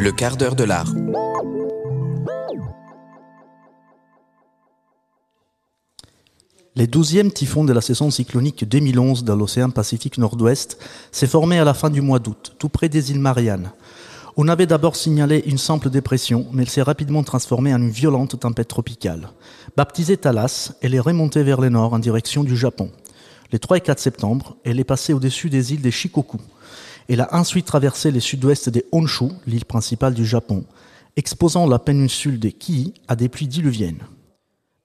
Le quart d'heure de l'art. Les douzièmes typhons de la saison cyclonique 2011 dans l'océan Pacifique Nord-Ouest s'est formé à la fin du mois d'août, tout près des îles Mariannes. On avait d'abord signalé une simple dépression, mais elle s'est rapidement transformée en une violente tempête tropicale. Baptisée Talas, elle est remontée vers le nord en direction du Japon. Les 3 et 4 septembre, elle est passée au-dessus des îles des Shikoku. Elle a ensuite traversé le sud-ouest des Honshu, l'île principale du Japon, exposant la péninsule des Kii à des pluies diluviennes.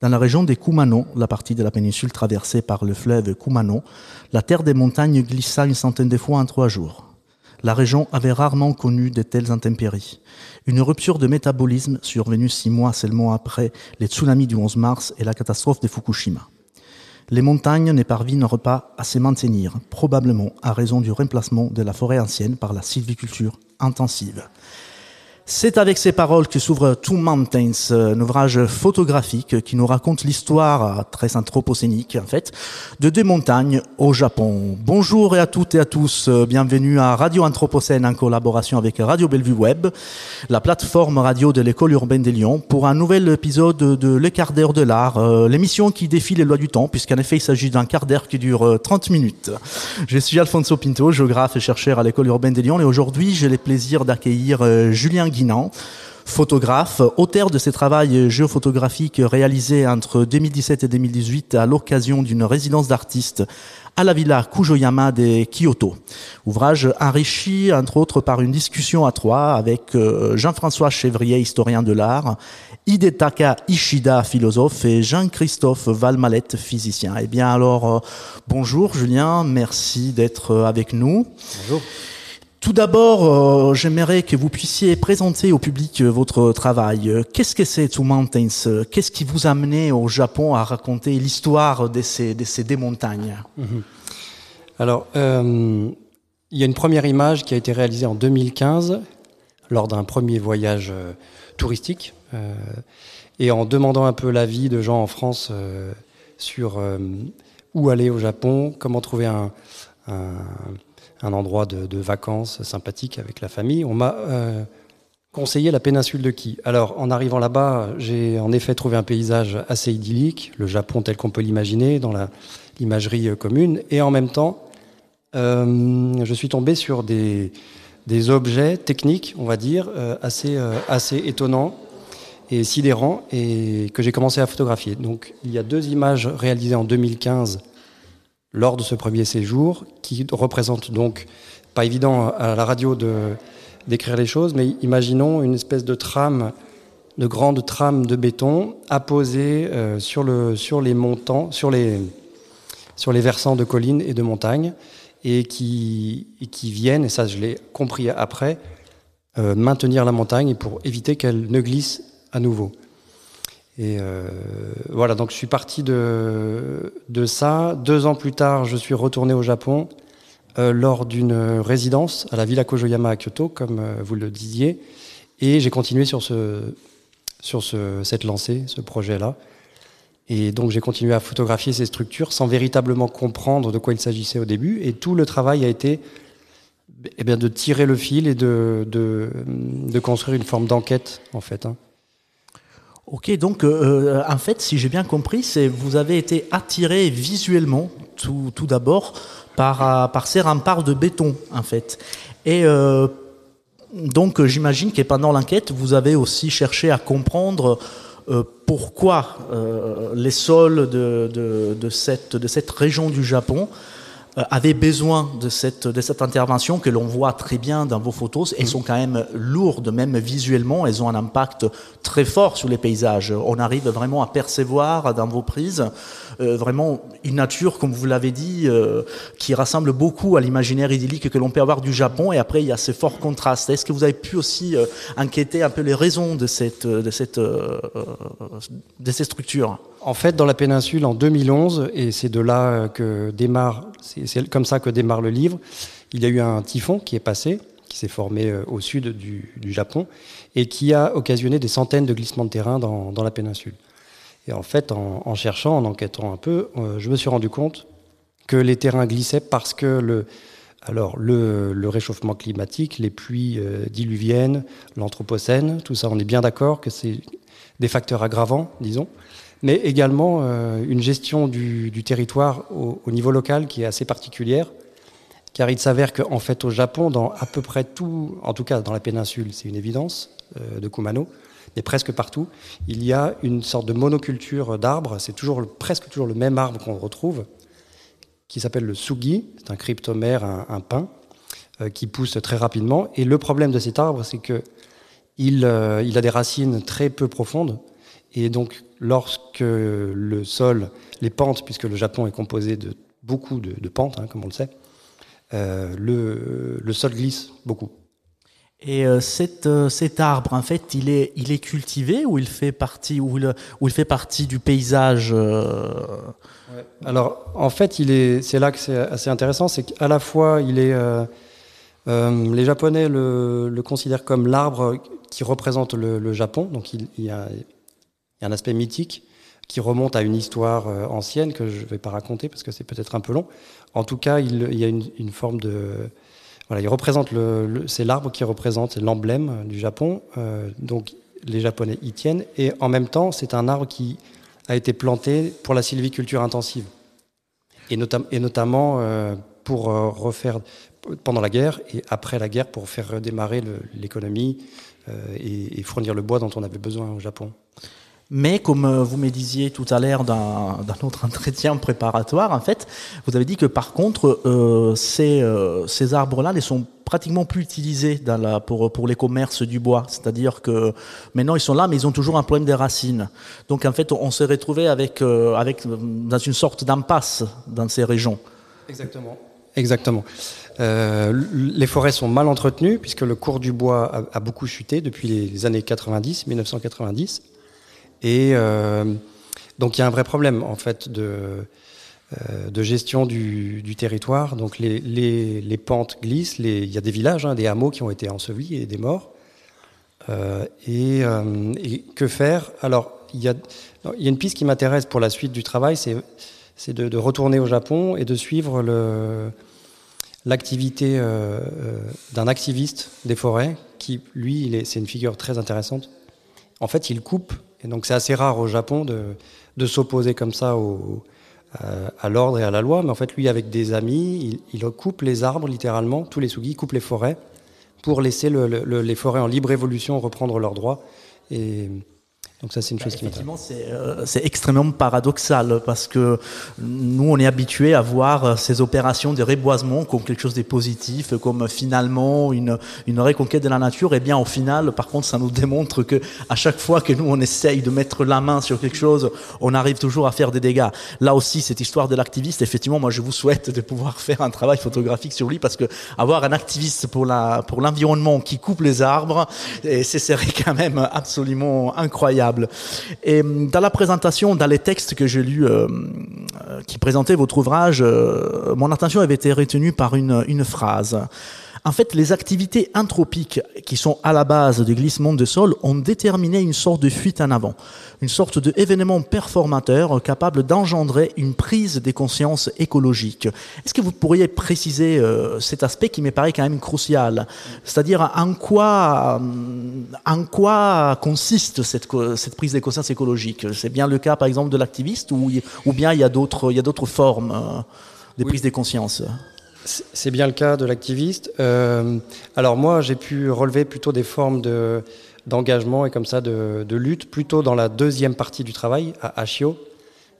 Dans la région des Kumano, la partie de la péninsule traversée par le fleuve Kumano, la terre des montagnes glissa une centaine de fois en trois jours. La région avait rarement connu de telles intempéries. Une rupture de métabolisme survenue six mois seulement après les tsunamis du 11 mars et la catastrophe de Fukushima. Les montagnes ne parvinrent pas à se maintenir, probablement à raison du remplacement de la forêt ancienne par la sylviculture intensive. C'est avec ces paroles que s'ouvre Two Mountains, un ouvrage photographique qui nous raconte l'histoire très anthropocénique en fait de deux montagnes au Japon. Bonjour et à toutes et à tous, bienvenue à Radio Anthropocène en collaboration avec Radio Bellevue Web, la plateforme radio de l'école urbaine des Lyon, pour un nouvel épisode de Le quart d'heure de l'art, euh, l'émission qui défie les lois du temps puisqu'en effet il s'agit d'un quart d'heure qui dure 30 minutes. Je suis Alfonso Pinto, géographe et chercheur à l'école urbaine des Lyon et aujourd'hui j'ai le plaisir d'accueillir euh, Julien Guinan, photographe, auteur de ses travaux géophotographiques réalisés entre 2017 et 2018 à l'occasion d'une résidence d'artistes à la villa Kujoyama de Kyoto. Ouvrage enrichi entre autres par une discussion à trois avec euh, Jean-François Chevrier, historien de l'art, Hidetaka Ishida, philosophe, et Jean-Christophe Valmalette, physicien. Eh bien alors, euh, bonjour Julien, merci d'être avec nous. Bonjour. Tout d'abord, euh, j'aimerais que vous puissiez présenter au public euh, votre travail. Euh, Qu'est-ce que c'est Two Mountains Qu'est-ce qui vous a amené au Japon à raconter l'histoire de ces, de ces des montagnes Alors, euh, il y a une première image qui a été réalisée en 2015 lors d'un premier voyage touristique. et en demandant un peu l'avis de gens en France sur où aller au Japon, comment trouver un, un endroit de, vacances sympathique avec la famille, on m'a euh, conseillé la péninsule de Ki. Alors, en arrivant là-bas, j'ai en effet trouvé un paysage assez idyllique, le Japon tel qu'on peut l'imaginer, dans l'imagerie euh, commune, et en même temps, euh, je suis tombé sur des, objets techniques, on va dire, assez, assez étonnants et sidérants, et que j'ai commencé à photographier. Donc, il y a deux images réalisées en 2015 lors de ce premier séjour, qui représentent donc, pas évident à la radio d'écrire les choses, mais imaginons une espèce de trame, de grande trame de béton apposée euh, sur, le, sur les montants, sur les, sur les versants de collines et de montagnes, et qui, et qui viennent, et ça je l'ai compris après, euh, maintenir la montagne pour éviter qu'elle ne glisse à nouveau. Et euh, voilà, donc je suis parti de, de ça. Deux ans plus tard, je suis retourné au Japon euh, lors d'une résidence à la Villa Kojoyama à Kyoto, comme euh, vous le disiez, et j'ai continué sur, ce, sur ce, cette lancée, ce projet-là. Et donc j'ai continué à photographier ces structures sans véritablement comprendre de quoi il s'agissait au début. Et tout le travail a été eh bien, de tirer le fil et de, de, de construire une forme d'enquête, en fait. hein. Ok, donc euh, en fait, si j'ai bien compris, c'est vous avez été attiré visuellement, tout, d'abord, par, euh, par ces remparts de béton, en fait. Et euh, donc, euh, j'imagine que pendant l'enquête, vous avez aussi cherché à comprendre euh, pourquoi euh, les sols de, cette, région du Japon euh, avaient besoin de cette, de cette intervention que l'on voit très bien dans vos photos. Elles sont quand même lourdes, même visuellement. Elles ont un impact très fort sur les paysages. On arrive vraiment à percevoir dans vos prises euh, vraiment une nature, comme vous l'avez dit, euh, qui rassemble beaucoup à l'imaginaire idyllique que l'on peut avoir du Japon. Et après, il y a ces forts contrastes. Est-ce que vous avez pu aussi euh, enquêter un peu les raisons de, cette, de, cette, euh, de ces structures? En fait, dans la péninsule, en 2011, et c'est de là euh, que démarre, c'est comme ça que démarre le livre, il y a eu un typhon qui est passé, qui s'est formé euh, au sud du, du Japon, et qui a occasionné des centaines de glissements de terrain dans, dans la péninsule. Et en fait, en, cherchant, en enquêtant un peu, euh, je me suis rendu compte que les terrains glissaient parce que le, Alors le, réchauffement climatique, les pluies diluviennes, l'anthropocène, tout ça, on est bien d'accord que c'est des facteurs aggravants, disons, mais également une gestion du, territoire au, au, niveau local qui est assez particulière car il s'avère qu'en fait au Japon, dans à peu près tout, en tout cas dans la péninsule, c'est une évidence euh, de Kumano, mais presque partout, il y a une sorte de monoculture d'arbres, c'est toujours presque toujours le même arbre qu'on retrouve, qui s'appelle le sugi, c'est un cryptomère, un, pin, euh, qui pousse très rapidement. Et le problème de cet arbre, c'est que il, euh, a des racines très peu profondes, et donc lorsque le sol, les pentes, puisque le Japon est composé de beaucoup de, pentes, hein, comme on le sait, euh, le, sol glisse beaucoup. Et euh, euh, cet arbre, en fait, il est, il est cultivé ou il fait partie, ou il, il fait partie du paysage Alors, en fait, il est, c'est là que c'est assez intéressant, c'est qu'à la fois, il est, les Japonais le, considèrent comme l'arbre qui représente le, Japon, donc il, y a, un aspect mythique qui remonte à une histoire ancienne que je ne vais pas raconter parce que c'est peut-être un peu long. En tout cas, il, y a une, forme de. Voilà, il représente le, c'est l'arbre qui représente l'emblème du Japon. Euh, donc les Japonais y tiennent. Et en même temps, c'est un arbre qui a été planté pour la sylviculture intensive. Et, et notamment euh, pour euh, refaire pendant la guerre et après la guerre pour faire redémarrer l'économie et, et fournir le bois dont on avait besoin au Japon. Mais comme euh, vous me disiez tout à l'heure dans, notre entretien préparatoire, en fait, vous avez dit que par contre, euh, ces, euh, ces arbres-là ne sont pratiquement plus utilisés dans pour, les commerces du bois. C'est-à-dire que maintenant, ils sont là, mais ils ont toujours un problème des racines. Donc en fait, on s'est retrouvé avec, dans une sorte d'impasse dans ces régions. Exactement. Exactement. les forêts sont mal entretenues puisque le cours du bois a, a beaucoup chuté depuis les années 90, 1990. Et euh, donc il y a un vrai problème en fait de, euh, gestion du, territoire. Donc les, pentes glissent, il y a des villages, hein, des hameaux qui ont été ensevelis et des morts. Euh, et, que faire? Alors il y, a, une piste qui m'intéresse pour la suite du travail, c'est de, retourner au Japon et de suivre l'activité d'un activiste des forêts qui, lui, c'est une figure très intéressante. En fait, il coupe et donc c'est assez rare au Japon de, s'opposer comme ça euh, à l'ordre et à la loi. Mais en fait, lui, avec des amis, il, coupe les arbres littéralement, tous les sugis, il coupe les forêts pour laisser le, les forêts en libre évolution reprendre leurs droits. Donc ça, c'est une chose bah, qui Effectivement, euh, c'est extrêmement paradoxal parce que nous, on est habitué à voir ces opérations de reboisement comme quelque chose de positif, comme finalement une, une reconquête de la nature. Et bien, au final, par contre, ça nous démontre que à chaque fois que nous, on essaye de mettre la main sur quelque chose, on arrive toujours à faire des dégâts. Là aussi, cette histoire de l'activiste, effectivement, moi, je vous souhaite de pouvoir faire un travail photographique sur lui parce que avoir un activiste pour la pour l'environnement qui coupe les arbres, et ce serait quand même absolument incroyable. Et hum, dans la présentation, dans les textes que j'ai lus euh, qui présentaient votre ouvrage, euh, mon attention avait été retenue par une phrase. En fait, les activités anthropiques qui sont à la base du glissement de sol ont déterminé une sorte de fuite en avant, une sorte d'événement performateur capable d'engendrer une prise des consciences écologiques. Est-ce que vous pourriez préciser euh, cet aspect qui me paraît quand même crucial? C'est-à-dire en quoi, euh, en quoi consiste cette, cette prise des consciences écologiques? C'est bien le cas, par exemple, de l'activiste ou, ou bien il y a d'autres formes euh, de prise des consciences? C'est bien le cas de l'activiste. Euh, alors moi, j'ai pu relever plutôt des formes de, d'engagement et comme ça de, lutte, plutôt dans la deuxième partie du travail, à Achio.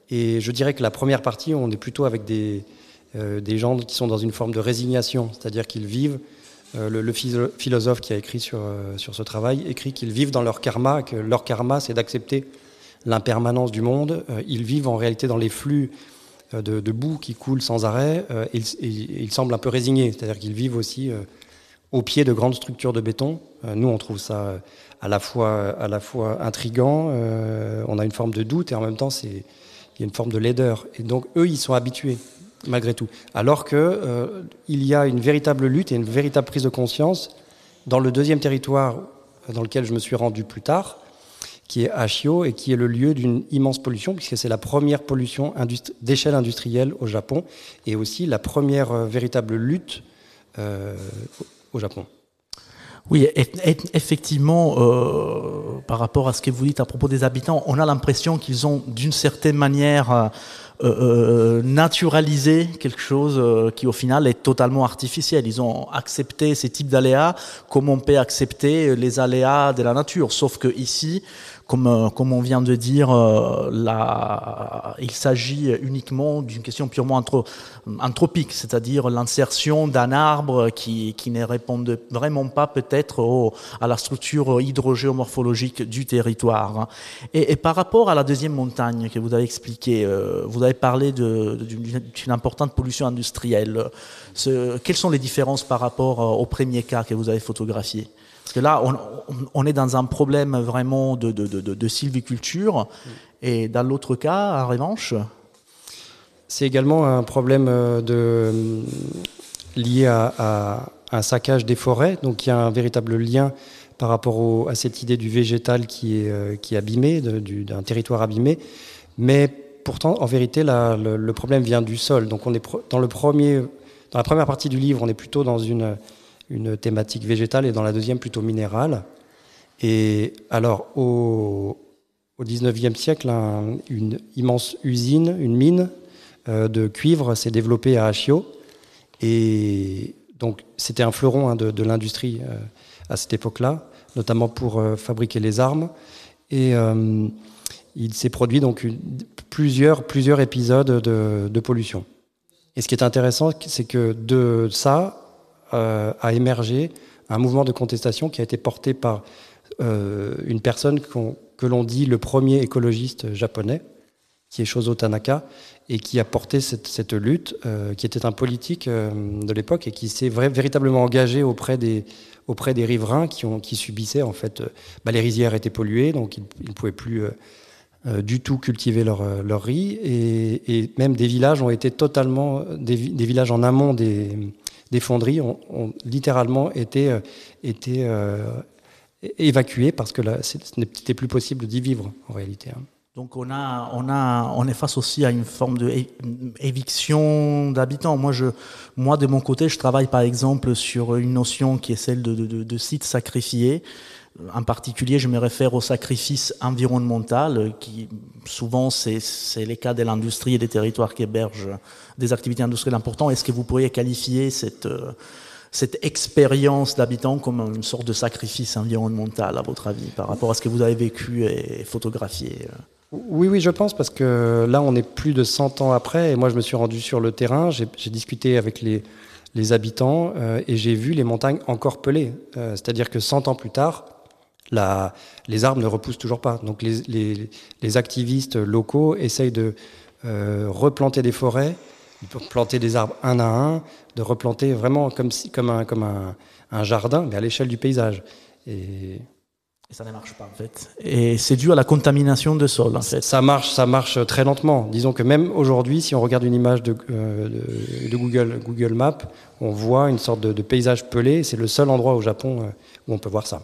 Et je dirais que la première partie, on est plutôt avec des, euh, gens qui sont dans une forme de résignation, c'est-à-dire qu'ils vivent, euh, le, philosophe qui a écrit sur, sur ce travail écrit qu'ils vivent dans leur karma, que leur karma, c'est d'accepter l'impermanence du monde. ils vivent en réalité dans les flux euh, de, boue qui coule sans arrêt, euh, ils semblent un peu résignés, c'est-à-dire qu'ils vivent aussi euh, au pied de grandes structures de béton. nous, on trouve ça à la fois, à la fois intrigant, on a une forme de doute, et en même temps, il y a une forme de laideur. Et donc, eux, ils sont habitués, malgré tout. Alors qu'il il y a une véritable lutte et une véritable prise de conscience dans le deuxième territoire dans lequel je me suis rendu plus tard, qui est Ashio et qui est le lieu d'une immense pollution, puisque c'est la première pollution d'échelle industrielle au Japon et aussi la première euh, véritable lutte au Japon. Oui, effectivement, euh, par rapport à ce que vous dites à propos des habitants, on a l'impression qu'ils ont d'une certaine manière euh, euh, naturalisé quelque chose qui au final est totalement artificiel. Ils ont accepté ces types d'aléas comme on peut accepter les aléas de la nature, sauf que ici, comme, euh, comme on vient de dire, euh, il s'agit uniquement d'une question purement anthropique, c'est-à-dire l'insertion d'un arbre qui, qui ne répond vraiment pas peut-être à la structure hydrogéomorphologique du territoire. Et, par rapport à la deuxième montagne que vous avez expliqué, euh, vous avez parlé d'une importante pollution industrielle. quelles sont les différences par rapport au premier cas que vous avez photographié? Que là, on, est dans un problème vraiment de, de, sylviculture. Et dans l'autre cas, en revanche C'est également un problème euh, de, lié à, un saccage des forêts. Donc il y a un véritable lien par rapport à cette idée du végétal qui est, euh, qui est abîmé, d'un territoire abîmé. Mais pourtant, en vérité, le, le, problème vient du sol. Donc on est dans, le premier, dans la première partie du livre, on est plutôt dans une une thématique végétale et dans la deuxième plutôt minérale. Et alors au, au 19e siècle, une immense usine, une mine euh, de cuivre s'est développée à Achio. Et donc c'était un fleuron hein, de, l'industrie euh, à cette époque-là, notamment pour euh, fabriquer les armes. Et il s'est produit donc plusieurs, épisodes de, de pollution. Et ce qui est intéressant, c'est que de ça, a émergé un mouvement de contestation qui a été porté par euh, une personne que l'on dit le premier écologiste japonais, qui est Shozo Tanaka, et qui a porté cette, lutte, euh, qui était un politique de l'époque et qui s'est véritablement engagé auprès des, auprès des riverains qui, subissaient en fait, bah, les rizières étaient polluées, donc ils ne pouvaient plus du tout cultiver leur riz, et, même des villages ont été totalement, des villages en amont des, des fonderies ont, littéralement été, euh, euh, évacuées parce que ce n'était plus possible d'y vivre en réalité. Hein. Donc on, est face aussi à une forme d'éviction d'habitants. Moi, de mon côté, je travaille par exemple sur une notion qui est celle de, de, de site sacrifié. En particulier, je me réfère au sacrifice environnemental, qui souvent c'est les cas de l'industrie et des territoires qui hébergent des activités industrielles importantes. Est-ce que vous pourriez qualifier cette, euh, cette expérience d'habitant comme une sorte de sacrifice environnemental, à votre avis, par rapport à ce que vous avez vécu et photographié oui, oui, je pense, parce que là, on est plus de 100 ans après, et moi, je me suis rendu sur le terrain, j'ai discuté avec les, habitants, euh, et j'ai vu les montagnes encore pelées. Euh, c'est-à-dire que 100 ans plus tard, la, les arbres ne repoussent toujours pas. Donc les, les, activistes locaux essayent de euh, replanter des forêts, de planter des arbres un à un, de replanter vraiment comme, si, comme, un, comme un, un jardin, mais à l'échelle du paysage. Et, ça ne marche pas en fait. Et c'est dû à la contamination de sol en fait. Ça marche, ça marche très lentement. Disons que même aujourd'hui, si on regarde une image de, euh, de, Google, Google Maps, on voit une sorte de, de paysage pelé. C'est le seul endroit au Japon euh, où on peut voir ça.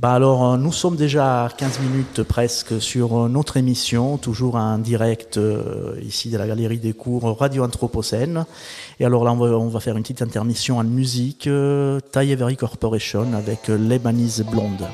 Bah alors, euh, nous sommes déjà à 15 minutes presque sur euh, notre émission, toujours en direct euh, ici de la Galerie des Cours Radio Anthropocène. Et alors là, on va, faire une petite intermission en musique, euh, Corporation avec Lebanese Blonde.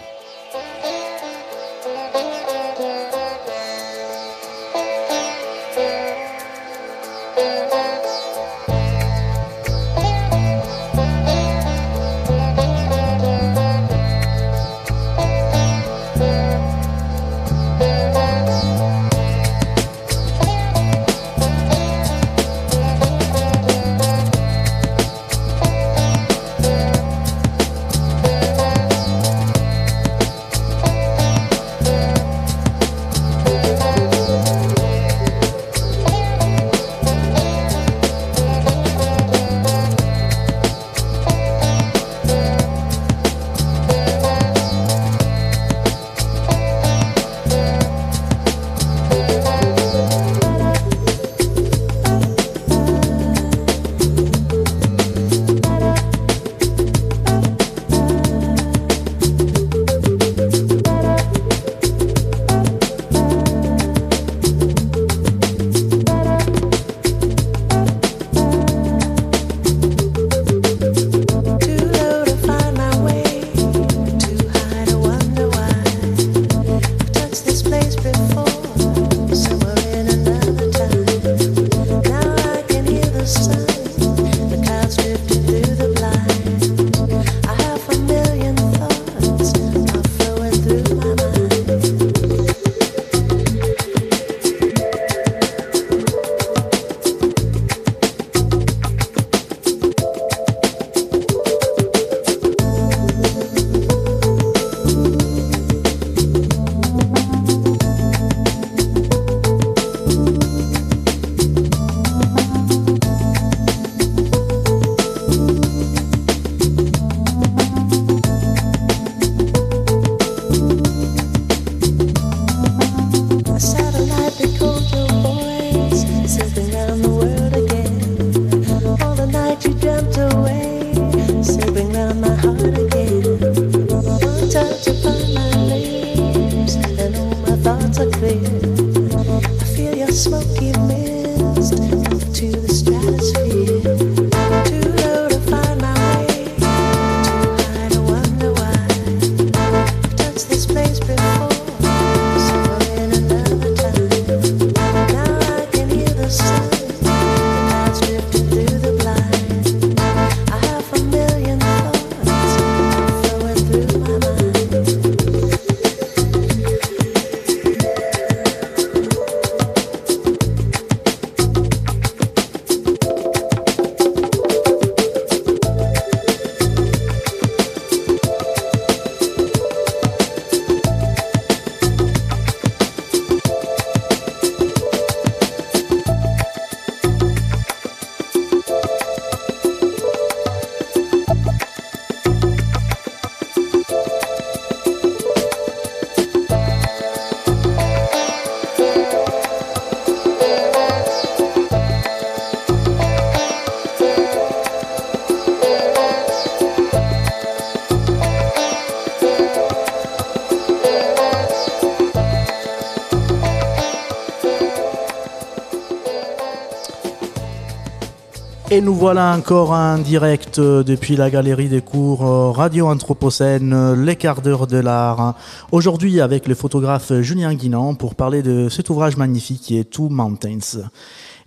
Et nous voilà encore en direct euh, depuis la galerie des cours euh, Radio Anthropocène, euh, les quarts d'heure de l'art. Aujourd'hui avec le photographe Julien Guinan pour parler de cet ouvrage magnifique qui est Two Mountains.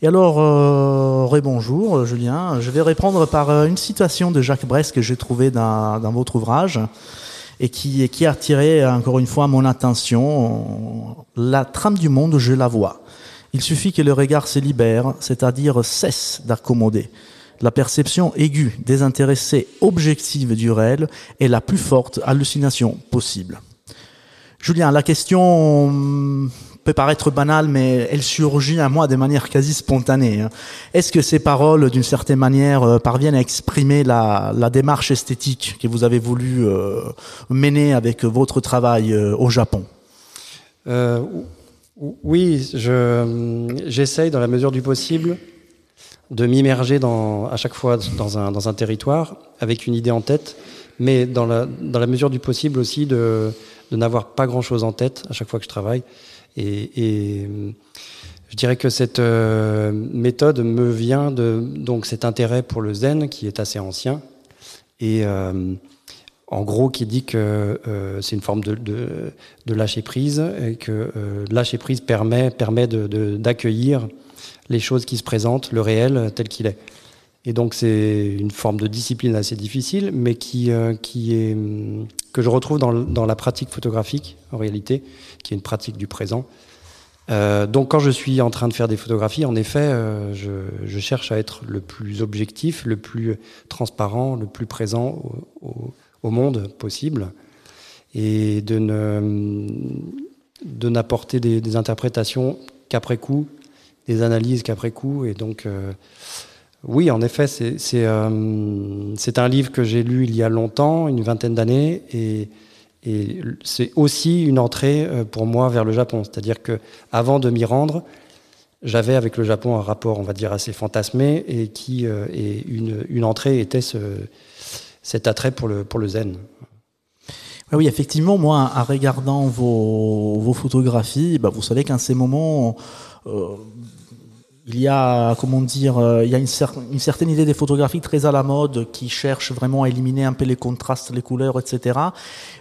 Et alors, euh, bonjour Julien, je vais répondre par une citation de Jacques Brest que j'ai trouvée dans, dans, votre ouvrage et qui, qui a attiré encore une fois mon attention. La trame du monde, je la vois. Il suffit que le regard se libère, c'est-à-dire cesse d'accommoder. La perception aiguë, désintéressée, objective du réel est la plus forte hallucination possible. Julien, la question hum, peut paraître banale, mais elle surgit à moi de manière quasi spontanée. Hein. Est-ce que ces paroles, d'une certaine manière, euh, parviennent à exprimer la, démarche esthétique que vous avez voulu euh, mener avec votre travail euh, au Japon? Oui, j'essaye dans la mesure du possible de m'immerger à chaque fois dans un, dans un, territoire avec une idée en tête, mais dans la, dans la mesure du possible aussi de, de n'avoir pas grand-chose en tête à chaque fois que je travaille. Et, et je dirais que cette euh, méthode me vient de donc cet intérêt pour le zen qui est assez ancien et euh, en gros, qui dit que euh, c'est une forme de, lâcher prise et que euh, lâcher prise permet, d'accueillir les choses qui se présentent, le réel tel qu'il est. Et donc c'est une forme de discipline assez difficile, mais qui, euh, est, que je retrouve dans, la pratique photographique, en réalité, qui est une pratique du présent. Donc quand je suis en train de faire des photographies, en effet, je, cherche à être le plus objectif, le plus transparent, le plus présent au au monde possible et de ne de n'apporter des, interprétations qu'après coup, des analyses qu'après coup. Et donc, euh, oui, en effet, c'est euh, un livre que j'ai lu il y a longtemps, une vingtaine d'années, et, c'est aussi une entrée euh, pour moi vers le Japon. C'est-à-dire que avant de m'y rendre, j'avais avec le Japon un rapport, on va dire, assez fantasmé, et qui et une, une entrée était ce, cet attrait pour le, pour le zen. Oui, effectivement, moi, en regardant vos, vos photographies, bah, vous savez qu'en ces moments, euh, il y a, comment dire, euh, il y a une, certaine idée des photographies très à la mode qui cherche vraiment à éliminer un peu les contrastes, les couleurs, etc.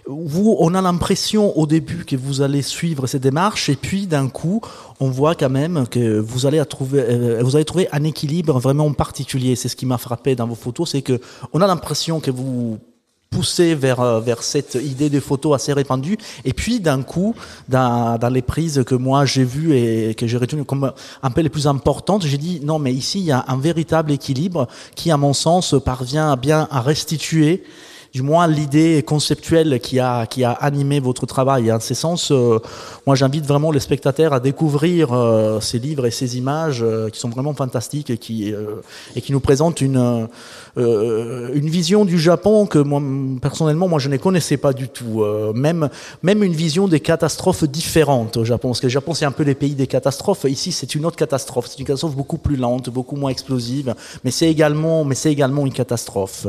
Vous, on a l'impression au début que vous allez suivre ces démarches et puis d'un coup, on voit quand même que vous allez trouver, euh, vous allez trouver un équilibre vraiment particulier. C'est ce qui m'a frappé dans vos photos, c'est que on a l'impression que vous poussé vers, euh, vers cette idée de photo assez répandue. Et puis, d'un coup, dans, dans les prises que moi j'ai vues et que j'ai retenues comme un peu les plus importantes, j'ai dit non, mais ici, il y a un véritable équilibre qui, à mon sens, parvient bien à restituer du moins l'idée conceptuelle qui a, qui a animé votre travail. En ce sens, euh, moi j'invite vraiment les spectateurs à découvrir euh, ces livres et ces images euh, qui sont vraiment fantastiques et qui, et qui nous présentent une, une vision du Japon que moi, personnellement, moi je ne connaissais pas du tout. même, même une vision des catastrophes différentes au Japon. Parce que le Japon, c'est un peu les pays des catastrophes. Ici, c'est une autre catastrophe. C'est une catastrophe beaucoup plus lente, beaucoup moins explosive. Mais c'est également, également une catastrophe.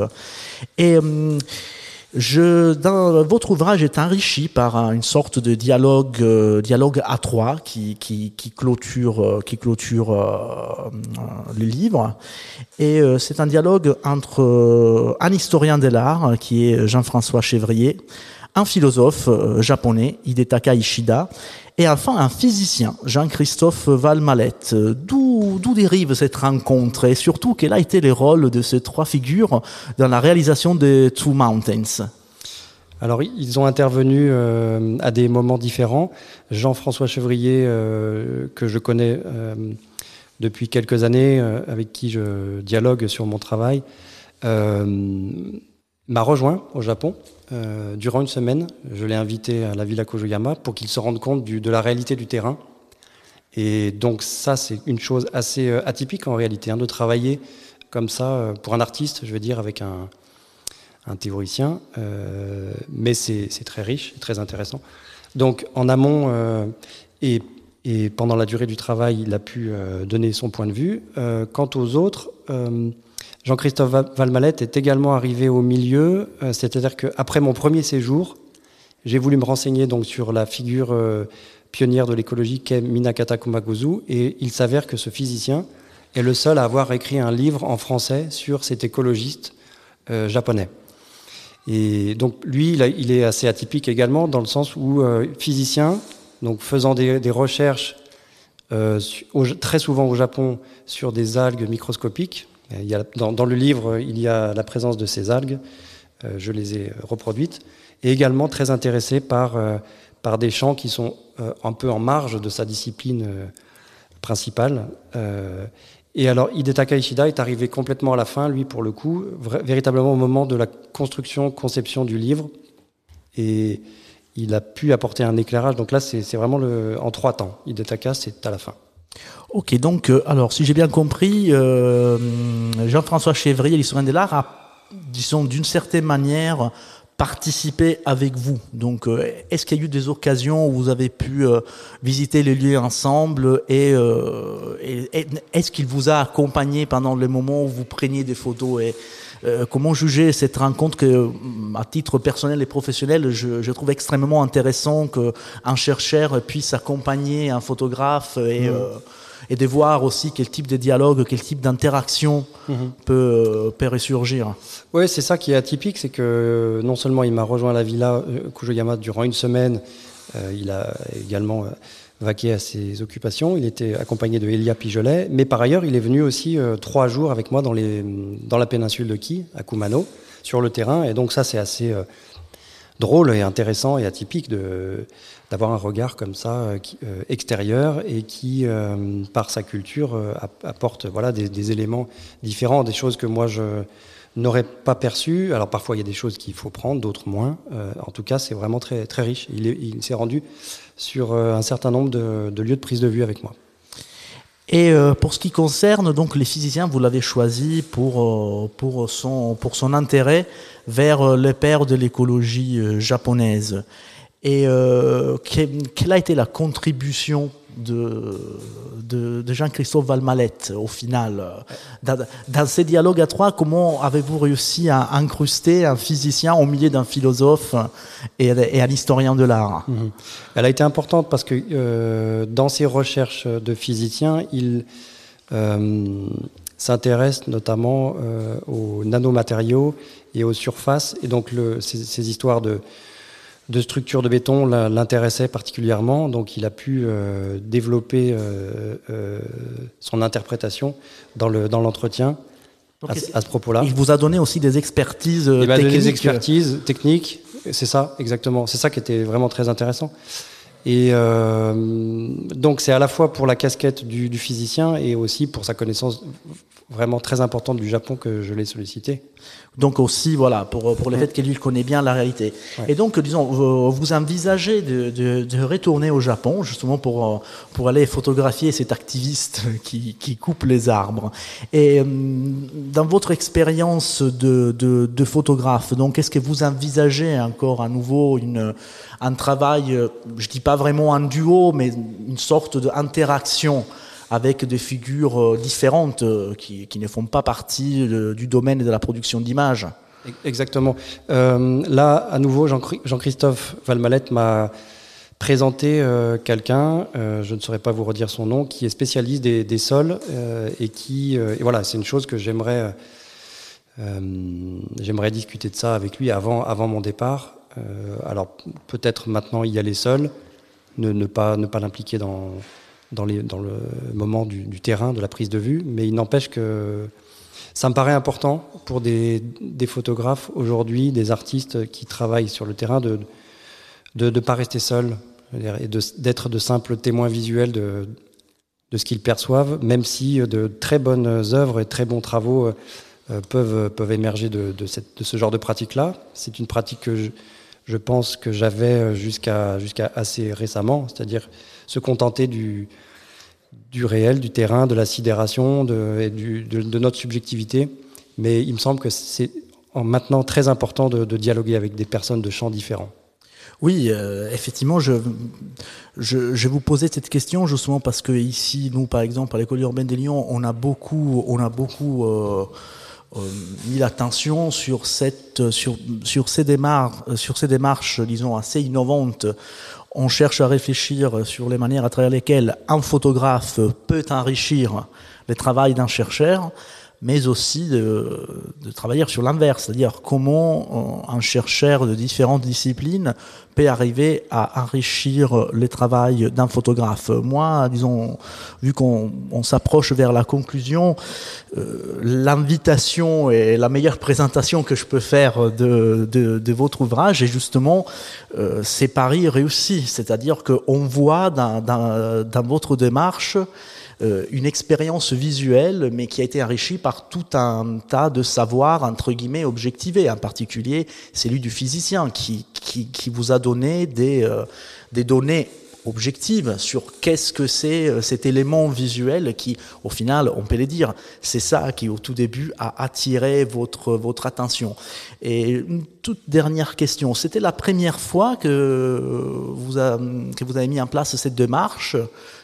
Et votre ouvrage est enrichi par une sorte de dialogue, euh, dialogue à trois qui, qui, clôture, euh, qui clôture euh, le livre. Et c'est un dialogue entre un historien de l'art qui est Jean-François Chevrier, un philosophe japonais, Hidetaka Ishida, et enfin un physicien, Jean-Christophe Valmalette. D'où, d'où dérive cette rencontre et surtout quel a été le rôle de ces trois figures dans la réalisation de Two Mountains? Alors, ils ont intervenu euh, à des moments différents. Jean-François Chevrier, euh, que je connais euh, depuis quelques années, avec qui je dialogue sur mon travail, m'a rejoint au Japon euh, durant une semaine. Je l'ai invité à la Villa Kojoyama pour qu'il se rende compte de la réalité du terrain. Et donc ça, c'est une chose assez euh, atypique en réalité, hein, de travailler comme ça euh, pour un artiste, je veux dire, avec un, théoricien. Mais c'est très riche, très intéressant. Donc en amont et, pendant la durée du travail, il a pu donner son point de vue. quant aux autres, Jean-Christophe Valmalette est également arrivé au milieu, euh, c'est-à-dire qu'après mon premier séjour, j'ai voulu me renseigner donc sur la figure euh, pionnière de l'écologie qu'est Minakata et il s'avère que ce physicien est le seul à avoir écrit un livre en français sur cet écologiste euh, japonais. Et donc lui, il, est assez atypique également dans le sens où physicien, donc faisant des, recherches très souvent au Japon sur des algues microscopiques. Dans, le livre, il y a la présence de ces algues. je les ai reproduites. Et également très intéressé par, par des champs qui sont un peu en marge de sa discipline principale. Et alors, Hidetaka Ishida est arrivé complètement à la fin, lui, pour le coup, véritablement au moment de la construction, conception du livre. Et il a pu apporter un éclairage. Donc là, c'est vraiment en trois temps. Hidetaka, c'est à la fin. Ok, donc, euh, alors, si j'ai bien compris, euh, Jean-François Chevrier, l'historien de l'art, a, disons, d'une certaine manière, participer avec vous. Donc, euh, est-ce qu'il y a eu des occasions où vous avez pu visiter les lieux ensemble et, est-ce qu'il vous a accompagné pendant le moment où vous preniez des photos et comment juger cette rencontre que, à titre personnel et professionnel, je, je trouve extrêmement intéressant qu'un chercheur puisse accompagner un photographe et mmh et de voir aussi quel type de dialogue, quel type d'interaction mhm. peut, euh, peut ressurgir. Oui, c'est ça qui est atypique, c'est que non seulement il m'a rejoint à la villa euh, Kujoyama durant une semaine, euh, il a également vaqué à ses occupations, il était accompagné de Elia Pigelet, mais par ailleurs il est venu aussi trois jours avec moi dans, les, dans la péninsule de Ki, à Kumano, sur le terrain, et donc ça c'est assez drôle et intéressant et atypique de d'avoir un regard comme ça euh, euh, extérieur et qui, euh, par sa culture, apporte voilà des, éléments différents, des choses que moi je n'aurais pas perçues. Alors parfois il y a des choses qu'il faut prendre, d'autres moins. en tout cas, c'est vraiment très très riche. Il, s'est rendu sur un certain nombre de, lieux de prise de vue avec moi. Et pour ce qui concerne donc les physiciens, vous l'avez choisi pour, pour, son, pour son intérêt vers les pères de l'écologie japonaise. Et euh, quelle a été la contribution de, Jean-Christophe Valmalette au final dans, ces dialogues à trois, comment avez-vous réussi à incruster un physicien au milieu d'un philosophe et, et un historien de l'art? Mhm. Elle a été importante parce que euh, dans ses recherches de physicien, il euh, s'intéresse notamment euh, aux nanomatériaux et aux surfaces. Et donc ces histoires de de structure de béton l'intéressait particulièrement, donc il a pu euh, développer euh, euh, son interprétation dans l'entretien dans à, à, ce propos-là. Il vous a donné aussi des expertises il techniques. Des expertises techniques, c'est ça exactement. C'est ça qui était vraiment très intéressant. Et donc c'est à la fois pour la casquette du, du, physicien et aussi pour sa connaissance vraiment très importante du Japon que je l'ai sollicité. Donc aussi, voilà, pour, pour le fait qu'il connaît bien la réalité. Et donc, disons, vous, envisagez de, de, de, retourner au Japon, justement pour, pour aller photographier cet activiste qui, qui coupe les arbres. Et euh, dans votre expérience de, de, de photographe, donc, est-ce que vous envisagez encore à nouveau une, un travail, je dis pas vraiment un duo, mais une sorte d'interaction avec des figures euh, différentes euh, qui, ne font pas partie du domaine de la production d'images. Exactement. Euh, là, à nouveau, Jean-Christophe Valmalette m'a présenté euh, quelqu'un, euh, je ne saurais pas vous redire son nom, qui est spécialiste des, sols euh, et qui, et voilà, c'est une chose que j'aimerais, j'aimerais discuter de ça avec lui avant, avant mon départ. Alors peut-être maintenant y aller seul, ne, pas, ne pas l'impliquer dans dans, le moment du, terrain, de la prise de vue, mais il n'empêche que ça me paraît important pour des, des photographes aujourd'hui, des artistes qui travaillent sur le terrain, de ne de, pas rester seuls et d'être de, simples témoins visuels de, de ce qu'ils perçoivent, même si de très bonnes œuvres et très bons travaux euh, peuvent, peuvent émerger de, de, ce genre de pratique-là. C'est une pratique que je pense que j'avais jusqu'à jusqu'à assez récemment, c'est-à-dire se contenter du, réel, du terrain, de la sidération, de, notre subjectivité. Mais il me semble que c'est maintenant très important de, dialoguer avec des personnes de champs différents. Oui, euh, effectivement, je, je, vous posais cette question justement parce que ici, nous, par exemple, à l'école urbaine de Lyon, on a beaucoup, on a beaucoup euh, euh, mis l'attention sur cette, sur, sur ces démarches, sur ces démarches, disons, assez innovantes. On cherche à réfléchir sur les manières à travers lesquelles un photographe peut enrichir le travail d'un chercheur mais aussi de, de travailler sur l'inverse, c'est-à-dire comment un chercheur de différentes disciplines peut arriver à enrichir le travail d'un photographe. Moi, disons, vu qu'on on, s'approche vers la conclusion, euh, l'invitation et la meilleure présentation que je peux faire de, de, de votre ouvrage est justement euh, ces paris réussis, c'est-à-dire qu'on voit dans, dans, dans votre démarche euh, une expérience visuelle, mais qui a été enrichie par tout un tas de savoirs, entre guillemets, objectivés. En particulier, celui du physicien, qui, qui, qui vous a donné des, euh, des données objectives sur qu'est-ce que c'est euh, cet élément visuel qui, au final, on peut le dire, c'est ça qui, au tout début, a attiré votre, votre attention. Et une toute dernière question. C'était la première fois que vous, que vous avez mis en place cette démarche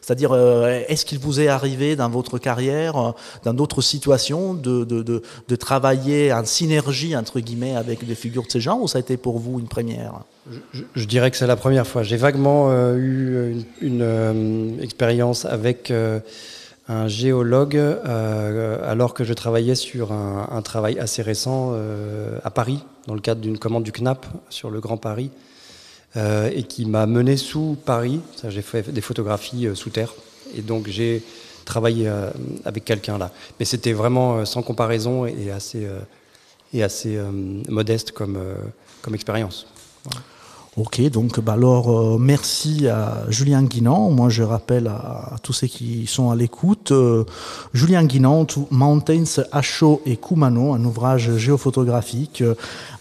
c'est-à-dire, euh, est-ce qu'il vous est arrivé dans votre carrière, euh, dans d'autres situations, de, travailler en synergie, entre guillemets, avec des figures de ces gens, ou ça a été pour vous une première? Je, dirais que c'est la première fois. J'ai vaguement euh, eu une, expérience avec un géologue alors que je travaillais sur un travail assez récent à Paris, dans le cadre d'une commande du CNAP sur le Grand Paris euh, et qui m'a mené sous Paris. J'ai fait des photographies euh, sous terre. Et donc j'ai travaillé euh, avec quelqu'un là. Mais c'était vraiment sans comparaison et assez, et assez modeste comme, comme expérience. Ok, donc bah alors euh, merci à Julien Guinan. Moi, je rappelle à, à tous ceux qui sont à l'écoute, euh, Julien Guinan, Mountains, Acho et Kumano, un ouvrage géophotographique euh,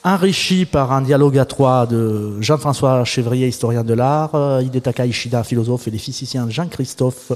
enrichi par un dialogue à trois de Jean-François Chevrier, historien de l'art, Hidetaka Ishida, philosophe, et les physiciens Jean-Christophe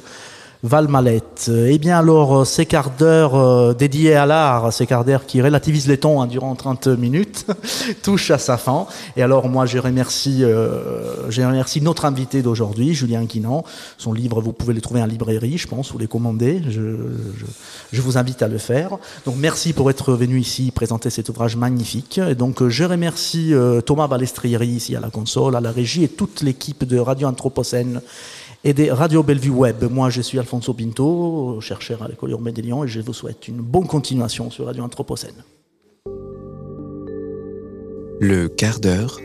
Valmalette. Eh bien alors, ces quarts d'heure euh, dédiés à l'art, ces quarts d'heure qui relativisent les tons hein, durant 30 minutes, touchent à sa fin. Et alors moi, je remercie, euh, je remercie notre invité d'aujourd'hui, Julien Guinan. Son livre, vous pouvez le trouver en librairie, je pense, ou les commander. Je, je, je, vous invite à le faire. Donc merci pour être venu ici présenter cet ouvrage magnifique. Et donc je remercie euh, Thomas Balestrieri ici à la console, à la régie et toute l'équipe de Radio Anthropocène et des radios Bellevue Web. Moi, je suis Alfonso Pinto, chercheur à l'école urbaine et je vous souhaite une bonne continuation sur Radio Anthropocène. Le quart d'heure